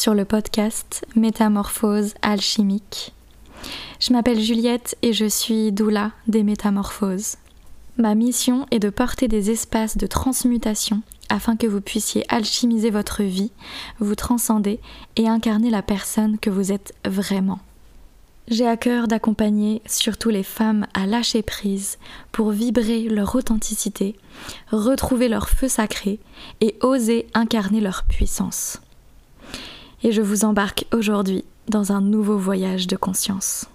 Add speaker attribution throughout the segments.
Speaker 1: Sur le podcast Métamorphose alchimique. Je m'appelle Juliette et je suis doula des métamorphoses. Ma mission est de porter des espaces de transmutation afin que vous puissiez alchimiser votre vie, vous transcender et incarner la personne que vous êtes vraiment. J'ai à cœur d'accompagner surtout les femmes à lâcher prise pour vibrer leur authenticité, retrouver leur feu sacré et oser incarner leur puissance. Et je vous embarque aujourd'hui dans un nouveau voyage de conscience.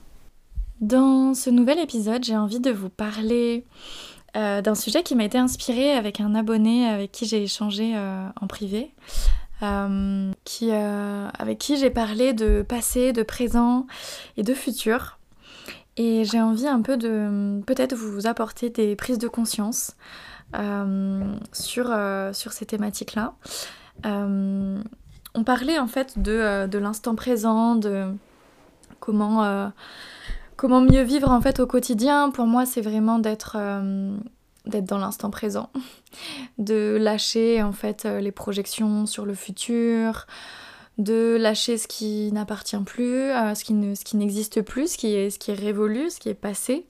Speaker 1: Dans ce nouvel épisode, j'ai envie de vous parler euh, d'un sujet qui m'a été inspiré avec un abonné avec qui j'ai échangé euh, en privé. Euh, avec qui j'ai parlé de passé, de présent et de futur. Et j'ai envie un peu de peut-être vous apporter des prises de conscience sur, sur ces thématiques-là. On parlait en fait de, de l'instant présent, de comment Comment mieux vivre en fait au quotidien Pour moi, c'est vraiment d'être euh, dans l'instant présent, de lâcher en fait euh, les projections sur le futur, de lâcher ce qui n'appartient plus, euh, ce qui n'existe plus, ce qui est ce qui est révolu, ce qui est passé.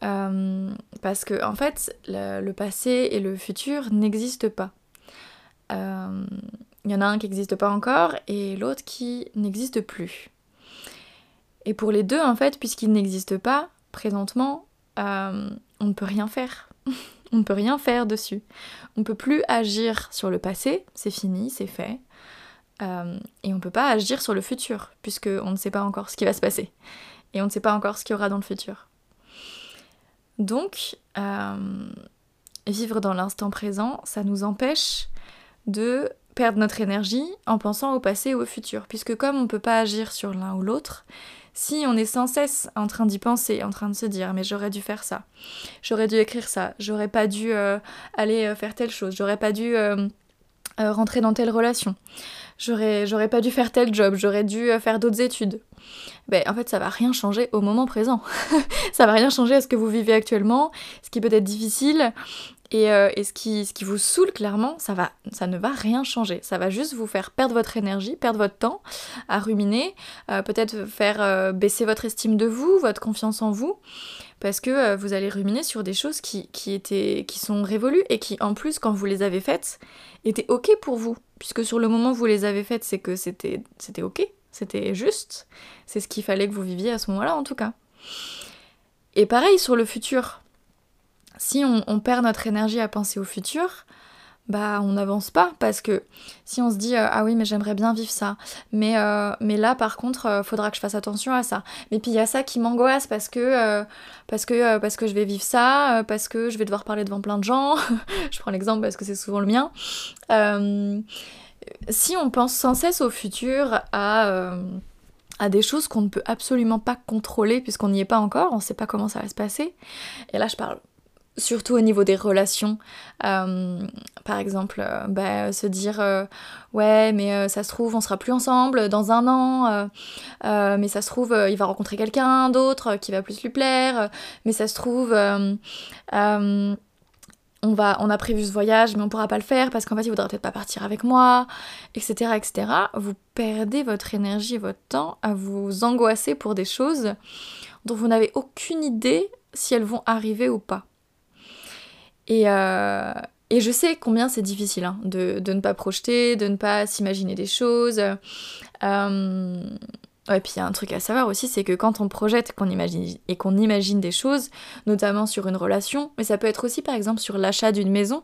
Speaker 1: parce que en fait, le, passé et le futur n'existent pas. Il y en a un qui n'existe pas encore et l'autre qui n'existe plus. Et pour les deux, en fait, puisqu'ils n'existent pas présentement, euh, on ne peut rien faire. on ne peut rien faire dessus. On ne peut plus agir sur le passé, c'est fini, c'est fait. Euh, et on ne peut pas agir sur le futur, puisqu'on ne sait pas encore ce qui va se passer. Et on ne sait pas encore ce qu'il y aura dans le futur. Donc, euh, vivre dans l'instant présent, ça nous empêche de perdre notre énergie en pensant au passé ou au futur, puisque comme on ne peut pas agir sur l'un ou l'autre, si on est sans cesse en train d'y penser, en train de se dire mais j'aurais dû faire ça, j'aurais dû écrire ça, j'aurais pas dû euh, aller euh, faire telle chose, j'aurais pas dû euh, rentrer dans telle relation, j'aurais, pas dû faire tel job, j'aurais dû faire d'autres études. Ben, en fait, ça va rien changer au moment présent. ça va rien changer à ce que vous vivez actuellement, ce qui peut être difficile, euh, et, ce, qui, ce qui vous saoule clairement, ça, va, ça ne va rien changer. Ça va juste vous faire perdre votre énergie, perdre votre temps à ruminer, euh, peut-être faire euh, baisser votre estime de vous, votre confiance en vous, parce que vous allez ruminer sur des choses qui, qui sont révolues et qui, en plus, quand vous les avez faites, étaient ok pour vous. Puisque sur le moment où vous les avez faites, c'est que c'était ok, c'était juste, c'est ce qu'il fallait que vous viviez à ce moment-là en tout cas. Et pareil sur le futur si on, perd notre énergie à penser au futur, bah on n'avance pas parce que si on se dit euh, ah oui mais j'aimerais bien vivre ça mais euh, mais là par contre euh, faudra que je fasse attention à ça. Mais puis il y a ça qui m'angoisse parce que parce que parce que je vais vivre ça parce que je vais devoir parler devant plein de gens. Je prends l'exemple parce que c'est souvent le mien. Si on pense sans cesse au futur à à des choses qu'on ne peut absolument pas contrôler puisqu'on n'y est pas encore, on ne sait pas comment ça va se passer. Et là, je parle surtout au niveau des relations. Euh, par exemple, euh, bah, se dire euh, ouais, mais ça se trouve, on sera plus ensemble dans un an, mais ça se trouve, il va rencontrer quelqu'un d'autre qui va plus lui plaire, mais ça se trouve. on, va, on a prévu ce voyage, mais on pourra pas le faire parce qu'en fait, il voudra peut-être pas partir avec moi, etc., etc. Vous perdez votre énergie votre temps à vous angoisser pour des choses dont vous n'avez aucune idée si elles vont arriver ou pas. Euh, et, je sais combien c'est difficile hein, de, ne pas projeter, de ne pas s'imaginer des choses. Euh, et puis il y a un truc à savoir aussi, c'est que quand on projette qu'on imagine, et qu'on imagine des choses, notamment sur une relation, mais ça peut être aussi par exemple sur l'achat d'une maison.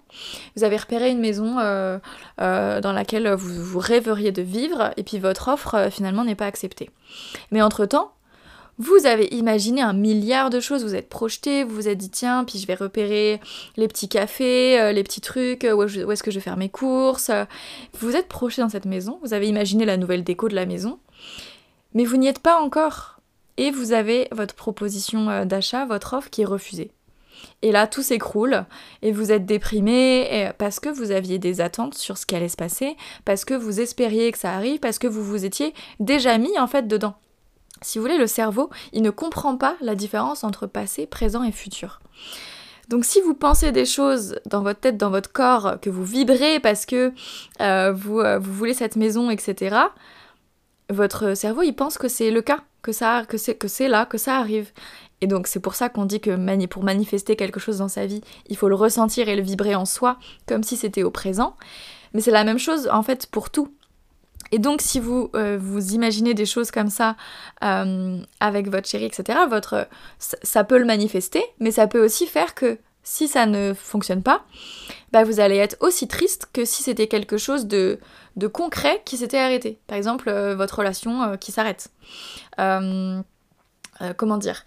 Speaker 1: Vous avez repéré une maison euh, dans laquelle vous, vous rêveriez de vivre, et puis votre offre finalement n'est pas acceptée. Mais entre-temps, vous avez imaginé un milliard de choses, vous êtes projeté, vous vous êtes dit tiens, puis je vais repérer les petits cafés, euh, les petits trucs, euh, où, est-ce que je vais faire mes courses. Vous êtes projeté dans cette maison, vous avez imaginé la nouvelle déco de la maison, mais vous n'y êtes pas encore. Et vous avez votre proposition euh, d'achat, votre offre qui est refusée. Et là, tout s'écroule et vous êtes déprimé parce que vous aviez des attentes sur ce qui allait se passer, parce que vous espériez que ça arrive, parce que vous vous étiez déjà mis en fait dedans. Si vous voulez, le cerveau, il ne comprend pas la différence entre passé, présent et futur. Donc si vous pensez des choses dans votre tête, dans votre corps, que vous vibrez parce que euh, vous, euh, vous voulez cette maison, etc., votre cerveau, il pense que c'est le cas, que, ça, que, c'est, que là, que ça arrive. Et donc c'est pour ça qu'on dit que pour manifester quelque chose dans sa vie, il faut le ressentir et le vibrer en soi, comme si c'était au présent. Mais c'est la même chose en fait pour tout. Et donc si vous euh, vous imaginez des choses comme ça euh, avec votre chéri, etc., votre, ça peut le manifester, mais ça peut aussi faire que si ça ne fonctionne pas, bah vous allez être aussi triste que si c'était quelque chose de, de concret qui s'était arrêté. Par exemple, euh, votre relation qui s'arrête. comment dire?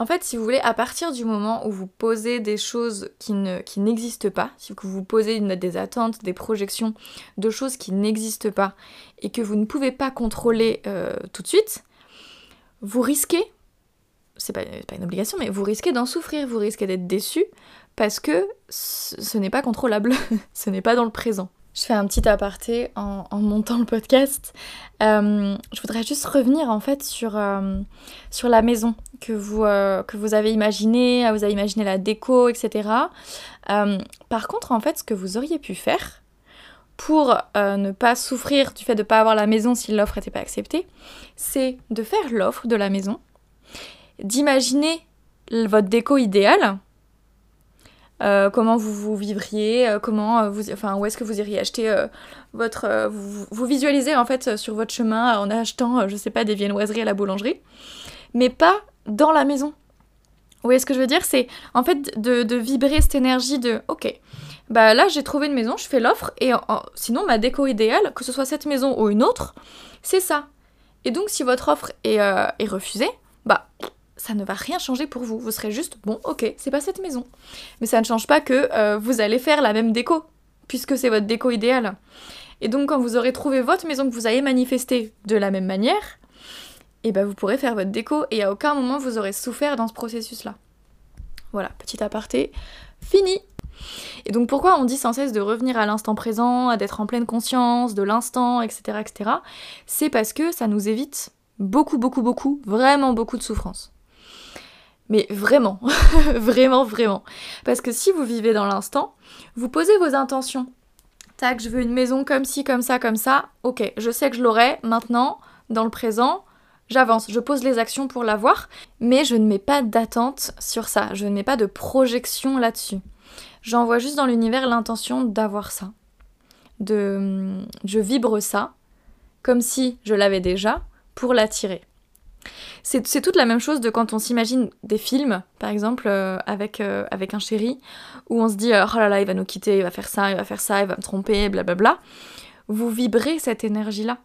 Speaker 1: En fait, si vous voulez, à partir du moment où vous posez des choses qui, ne, qui n'existent pas, si vous posez des attentes, des projections de choses qui n'existent pas et que vous ne pouvez pas contrôler euh, tout de suite, vous risquez, c'est pas, pas une obligation, mais vous risquez d'en souffrir, vous risquez d'être déçu parce que ce n'est pas contrôlable, ce n'est pas dans le présent. Je fais un petit aparté en, montant le podcast. Euh, je voudrais juste revenir en fait sur, euh, sur la maison que vous, euh, que vous avez imaginée, vous avez imaginé la déco, etc. par contre, en fait, ce que vous auriez pu faire pour ne pas souffrir du fait de ne pas avoir la maison si l'offre n'était pas acceptée, c'est de faire l'offre de la maison, d'imaginer votre déco idéale, euh, comment vous vous vivriez, euh, comment euh, vous, enfin où est-ce que vous iriez acheter votre, vous, visualisez en fait sur votre chemin en achetant, je sais pas, des viennoiseries à la boulangerie, mais pas dans la maison. Vous voyez ce que je veux dire? C'est en fait de, vibrer cette énergie de ok, bah là j'ai trouvé une maison, je fais l'offre et sinon ma déco idéale, que ce soit cette maison ou une autre, c'est ça. Et donc si votre offre est refusée, bah ça ne va rien changer pour vous. Vous serez juste, bon, ok, c'est pas cette maison. Mais ça ne change pas que euh, vous allez faire la même déco, puisque c'est votre déco idéale. Et donc, quand vous aurez trouvé votre maison que vous avez manifestée de la même manière, et eh ben vous pourrez faire votre déco et à aucun moment vous aurez souffert dans ce processus-là. Voilà, petit aparté, fini et donc pourquoi on dit sans cesse de revenir à l'instant présent, d'être en pleine conscience de l'instant, etc. etc. C'est parce que ça nous évite beaucoup, beaucoup, beaucoup, vraiment beaucoup de souffrance. Mais vraiment, vraiment, vraiment. Parce que si vous vivez dans l'instant, vous posez vos intentions. Tac, je veux une maison comme ci, comme ça, comme ça. Ok, je sais que je l'aurai maintenant, dans le présent. J'avance, je pose les actions pour l'avoir, mais je ne mets pas d'attente sur ça, je ne mets pas de projection là-dessus. J'envoie juste dans l'univers l'intention d'avoir ça. De je vibre ça comme si je l'avais déjà pour l'attirer. C'est toute la même chose de quand on s'imagine des films, par exemple, euh, avec, euh, avec un chéri, où on se dit oh là là, il va nous quitter, il va faire ça, il va faire ça, il va me tromper, blablabla. Vous vibrez cette énergie-là.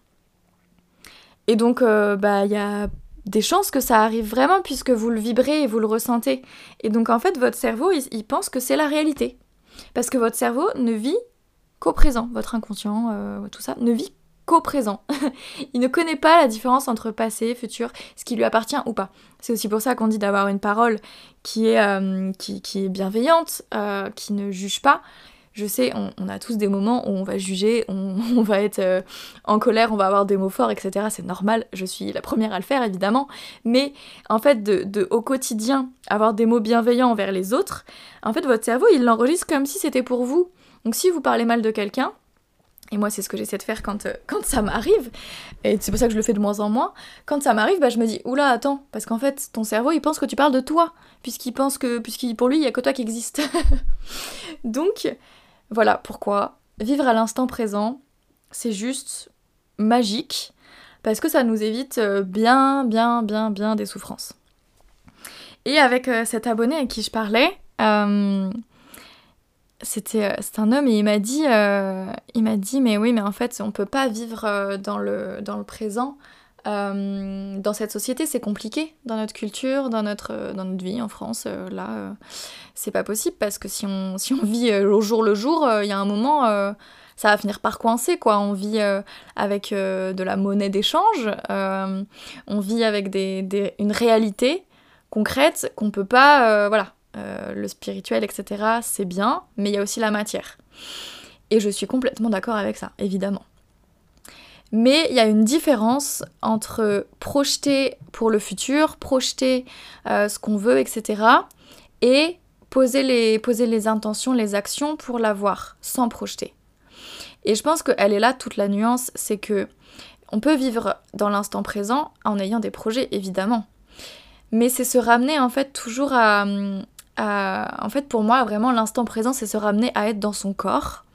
Speaker 1: Et donc, euh, bah, il y a des chances que ça arrive vraiment puisque vous le vibrez et vous le ressentez. Et donc, en fait, votre cerveau, il pense que c'est la réalité. Parce que votre cerveau ne vit qu'au présent. Votre inconscient, tout ça, ne vit qu'au présent. il ne connaît pas la différence entre passé, futur, ce qui lui appartient ou pas. C'est aussi pour ça qu'on dit d'avoir une parole qui est, euh, qui, est bienveillante, euh, qui ne juge pas. Je sais, on, a tous des moments où on va juger, on, va être euh, en colère, on va avoir des mots forts, etc. C'est normal, je suis la première à le faire évidemment. Mais en fait, de, au quotidien, avoir des mots bienveillants envers les autres, en fait, votre cerveau, il l'enregistre comme si c'était pour vous. Donc si vous parlez mal de quelqu'un, et moi, c'est ce que j'essaie de faire quand, euh, quand ça m'arrive. Et c'est pour ça que je le fais de moins en moins. Quand ça m'arrive, bah, je me dis, oula, attends, parce qu'en fait, ton cerveau, il pense que tu parles de toi, puisqu'il pense que, puisqu'il, pour lui, il n'y a que toi qui existe. Donc, voilà pourquoi vivre à l'instant présent, c'est juste magique, parce que ça nous évite euh, bien, bien, bien, bien des souffrances. Et avec euh, cet abonné à qui je parlais, c'était euh, c'est un homme et il m'a dit euh, il m'a dit mais oui mais en fait on peut pas vivre euh, dans le dans le présent dans cette société. C'est compliqué dans notre culture dans notre dans notre vie en France là c'est pas possible parce que si on si on vit au jour le jour il y a un moment ça va finir par coincer quoi. On vit avec de la monnaie d'échange on vit avec des, des, une réalité concrète qu'on peut pas voilà euh, le spirituel, etc., c'est bien, mais il y a aussi la matière. Et je suis complètement d'accord avec ça, évidemment. Mais il y a une différence entre projeter pour le futur, projeter euh, ce qu'on veut, etc., et poser les, poser les intentions, les actions pour l'avoir, sans projeter. Et je pense qu'elle est là toute la nuance, c'est que on peut vivre dans l'instant présent en ayant des projets, évidemment. Mais c'est se ramener en fait toujours à, En fait pour moi vraiment l'instant présent c'est se ramener à être dans son corps,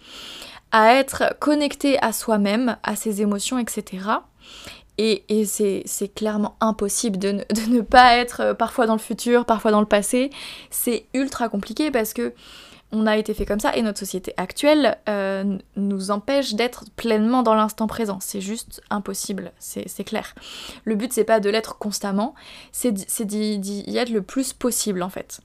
Speaker 1: à être connecté à soi-même, à ses émotions, etc. Et, c'est clairement impossible de ne, pas être euh, parfois dans le futur, parfois dans le passé. C'est ultra compliqué parce que on a été fait comme ça et notre société actuelle euh, nous empêche d'être pleinement dans l'instant présent. C'est juste impossible, c'est clair. Le but c'est pas de l'être constamment, c'est d'y être le plus possible en fait.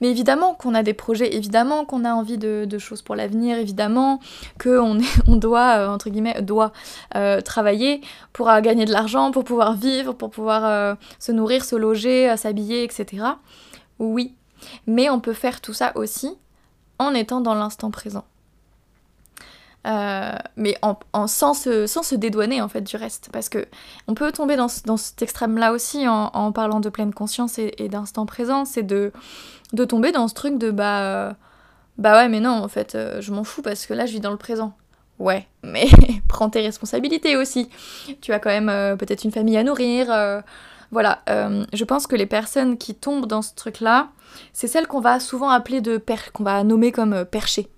Speaker 1: Mais évidemment qu'on a des projets, évidemment qu'on a envie de, choses pour l'avenir, évidemment qu'on on doit, euh, euh, travailler pour gagner de l'argent, pour pouvoir vivre, pour pouvoir se nourrir, se loger, s'habiller, etc. Oui, mais on peut faire tout ça aussi en étant dans l'instant présent. Euh, mais en, sans, se, sans, se, dédouaner en fait du reste. Parce que on peut tomber dans, dans cet extrême-là aussi en, parlant de pleine conscience et, d'instant présent, c'est de, de tomber dans ce truc de bah, euh, bah ouais mais non en fait euh, je m'en fous parce que là je vis dans le présent. Ouais, mais prends tes responsabilités aussi. Tu as quand même peut-être une famille à nourrir. voilà, je pense que les personnes qui tombent dans ce truc-là, c'est celle qu'on va souvent appeler de per qu'on va nommer comme euh, perché.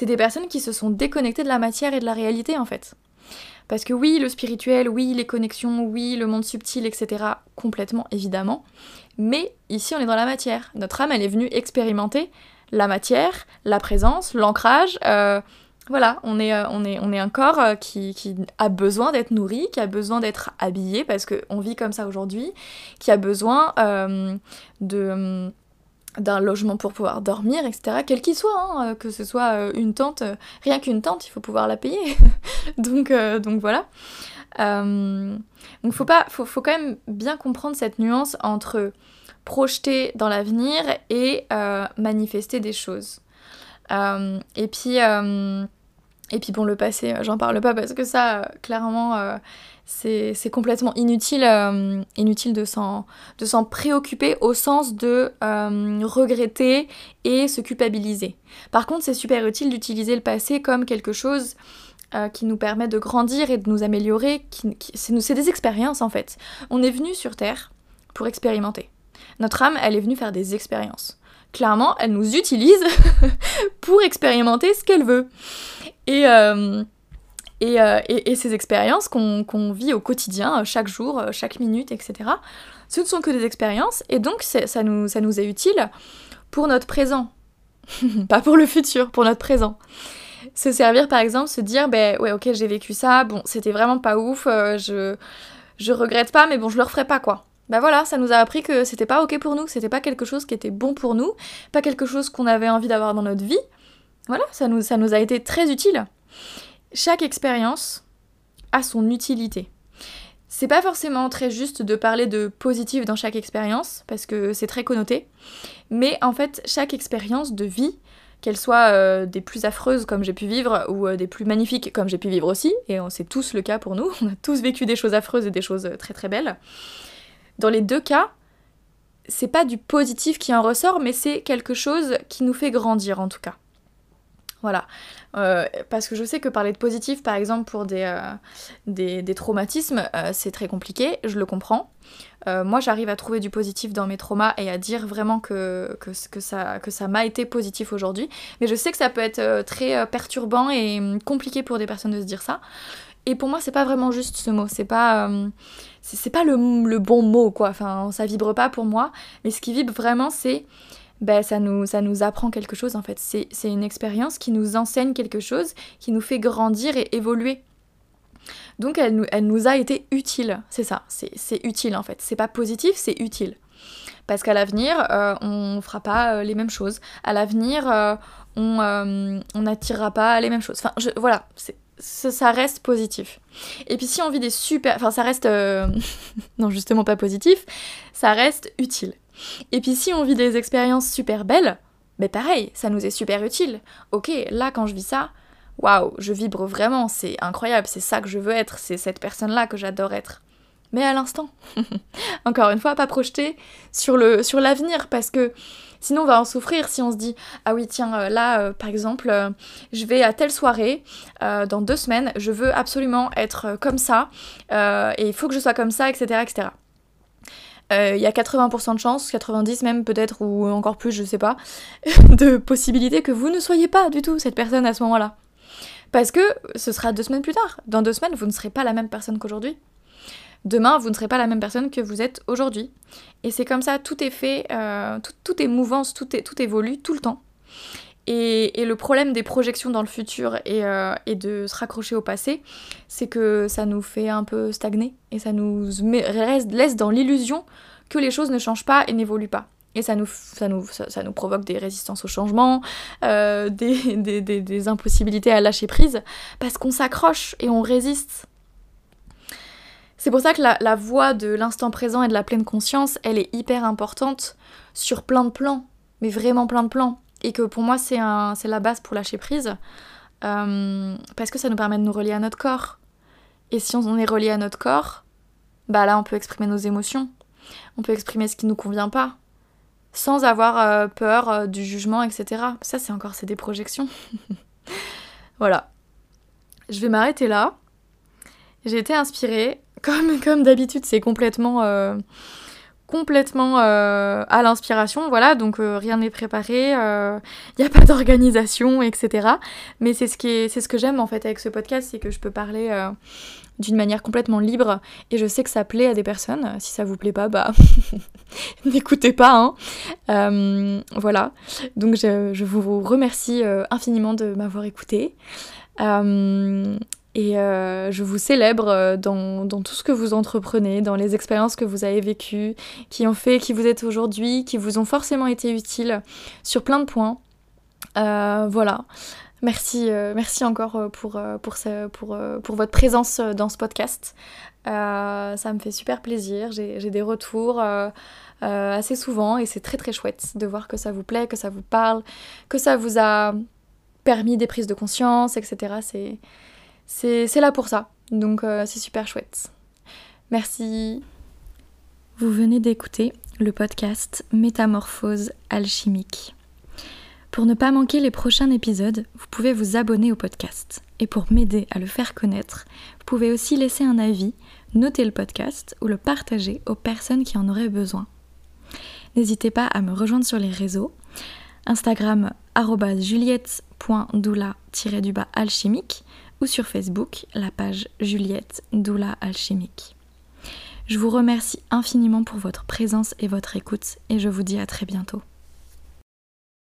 Speaker 1: C'est des personnes qui se sont déconnectées de la matière et de la réalité en fait. Parce que oui, le spirituel, oui, les connexions, oui, le monde subtil, etc., complètement, évidemment. Mais ici, on est dans la matière. Notre âme, elle est venue expérimenter la matière, la présence, l'ancrage. Euh, voilà, on est, euh, on, est, on est un corps qui, qui a besoin d'être nourri, qui a besoin d'être habillé, parce qu'on vit comme ça aujourd'hui, qui a besoin de d'un logement pour pouvoir dormir, etc. Quel qu'il soit, hein, euh, que ce soit euh, une tente, euh, rien qu'une tente, il faut pouvoir la payer. donc, donc voilà. donc faut pas, faut, faut, quand même bien comprendre cette nuance entre projeter dans l'avenir et manifester des choses. et puis et puis bon le passé, j'en parle pas parce que ça, clairement, c'est complètement inutile, euh, inutile de s'en préoccuper au sens de euh, regretter et se culpabiliser. Par contre, c'est super utile d'utiliser le passé comme quelque chose euh, qui nous permet de grandir et de nous améliorer. C'est des expériences en fait. On est venu sur Terre pour expérimenter. Notre âme, elle est venue faire des expériences. Clairement, elle nous utilise pour expérimenter ce qu'elle veut. Et euh, et, ces expériences qu'on vit au quotidien, euh, chaque jour, euh, chaque minute, etc., ce ne sont que des expériences, et donc ça nous, ça nous est utile pour notre présent. Pas pour le futur, pour notre présent. Se servir par exemple, se dire, ben ouais, ok, j'ai vécu ça, bon, c'était vraiment pas ouf, je, je regrette pas, mais bon, je le referai pas, quoi. Ben voilà, ça nous a appris que c'était pas ok pour nous, c'était pas quelque chose qui était bon pour nous, pas quelque chose qu'on avait envie d'avoir dans notre vie. Voilà, ça nous, a été très utile chaque expérience a son utilité. C'est pas forcément très juste de parler de positif dans chaque expérience, parce que c'est très connoté, mais en fait, chaque expérience de vie, qu'elle soit euh, des plus affreuses comme j'ai pu vivre, ou euh, des plus magnifiques comme j'ai pu vivre aussi, et c'est tous le cas pour nous, on a tous vécu des choses affreuses et des choses très très belles. Dans les deux cas, c'est pas du positif qui en ressort, mais c'est quelque chose qui nous fait grandir en tout cas. Voilà. Euh, parce que je sais que parler de positif, par exemple, pour des, euh, traumatismes, euh, c'est très compliqué, je le comprends. moi, j'arrive à trouver du positif dans mes traumas et à dire vraiment ça que ça m'a été positif aujourd'hui. Mais je sais que ça peut être très perturbant et hum, compliqué pour des personnes de se dire ça. Et pour moi, c'est pas vraiment juste ce mot. C'est pas, c'est pas le, le, bon mot, quoi. Enfin, ça vibre pas pour moi. Mais ce qui vibre vraiment, c'est ben, ça, nous, ça nous apprend quelque chose en fait. C'est une expérience qui nous enseigne quelque chose, qui nous fait grandir et évoluer. Donc elle nous, elle nous a été utile, c'est ça, c'est utile en fait. C'est pas positif, c'est utile. Parce qu'à l'avenir, euh, on fera pas euh, les mêmes choses. À l'avenir, euh, on n'attirera pas les mêmes choses. Enfin, voilà, ça, reste positif. Et puis si on vit des super... Enfin, ça reste... non, justement pas positif, ça reste utile. Et puis si on vit des expériences super belles, ben pareil, ça nous est super utile. Ok, là quand je vis ça, waouh, je vibre vraiment, c'est incroyable, c'est ça que je veux être, c'est cette personne-là que j'adore être. mais à l'instant. Encore une fois, pas projeter sur le sur l'avenir parce que sinon on va en souffrir si on se dit ah oui tiens euh, là euh, par exemple euh, je vais à telle soirée dans deux semaines je veux absolument être comme ça et il faut que je sois comme ça etc etc. Il y a 80% de chances, 90 même peut-être, ou encore plus, je sais pas, de possibilités que vous ne soyez pas du tout cette personne à ce moment-là. Parce que ce sera deux semaines plus tard. Dans deux semaines, vous ne serez pas la même personne qu'aujourd'hui demain, vous ne serez pas la même personne que vous êtes aujourd'hui. Et c'est comme ça, tout est fait, euh, tout, est mouvance, tout, est, tout évolue tout le temps. Et, le problème des projections dans le futur euh, et, de se raccrocher au passé, c'est que ça nous fait un peu stagner et ça nous laisse dans l'illusion que les choses ne changent pas et n'évoluent pas. Et ça nous, ça, nous, ça, nous provoque des résistances au changement, euh, des, des, impossibilités à lâcher prise, parce qu'on s'accroche et on résiste. C'est pour ça que la, voie de l'instant présent et de la pleine conscience, elle est hyper importante sur plein de plans, mais vraiment plein de plans. Et que pour moi, c'est la base pour lâcher prise, euh, parce que ça nous permet de nous relier à notre corps. Et si on est relié à notre corps, bah là, on peut exprimer nos émotions, on peut exprimer ce qui nous convient pas, sans avoir euh, peur euh, du jugement, etc. Ça, c'est encore, des projections. voilà. Je vais m'arrêter là. J'ai été inspirée comme, d'habitude, c'est complètement, euh, euh, à l'inspiration, voilà, donc euh, rien n'est préparé, il n'y a pas d'organisation, etc. Mais c'est ce, que j'aime en fait avec ce podcast, c'est que je peux parler d'une manière complètement libre et je sais que ça plaît à des personnes. Si ça vous plaît pas, bah n'écoutez pas. Hein. voilà, donc je, je vous remercie infiniment de m'avoir écouté. Et euh, je vous célèbre euh, dans, tout ce que vous entreprenez, dans les expériences que vous avez vécues, qui ont fait qui vous êtes aujourd'hui, qui vous ont forcément été utiles sur plein de points. Euh, voilà. Merci, merci encore pour, pour, votre présence dans ce podcast. ça me fait super plaisir. J'ai des retours assez souvent et c'est très très chouette de voir que ça vous plaît, que ça vous parle, que ça vous a permis des prises de conscience, etc. C'est là pour ça. Donc euh, c'est super chouette. Merci. Vous venez d'écouter le podcast Métamorphose alchimique. Pour ne pas manquer les prochains épisodes, vous pouvez vous abonner au podcast. Et pour m'aider à le faire connaître, vous pouvez aussi laisser un avis, noter le podcast ou le partager aux personnes qui en auraient besoin. N'hésitez pas à me rejoindre sur les réseaux. Instagram juliette.doula-alchimique ou sur Facebook, la page Juliette Doula Alchimique. Je vous remercie infiniment pour votre présence et votre écoute et je vous dis à très bientôt.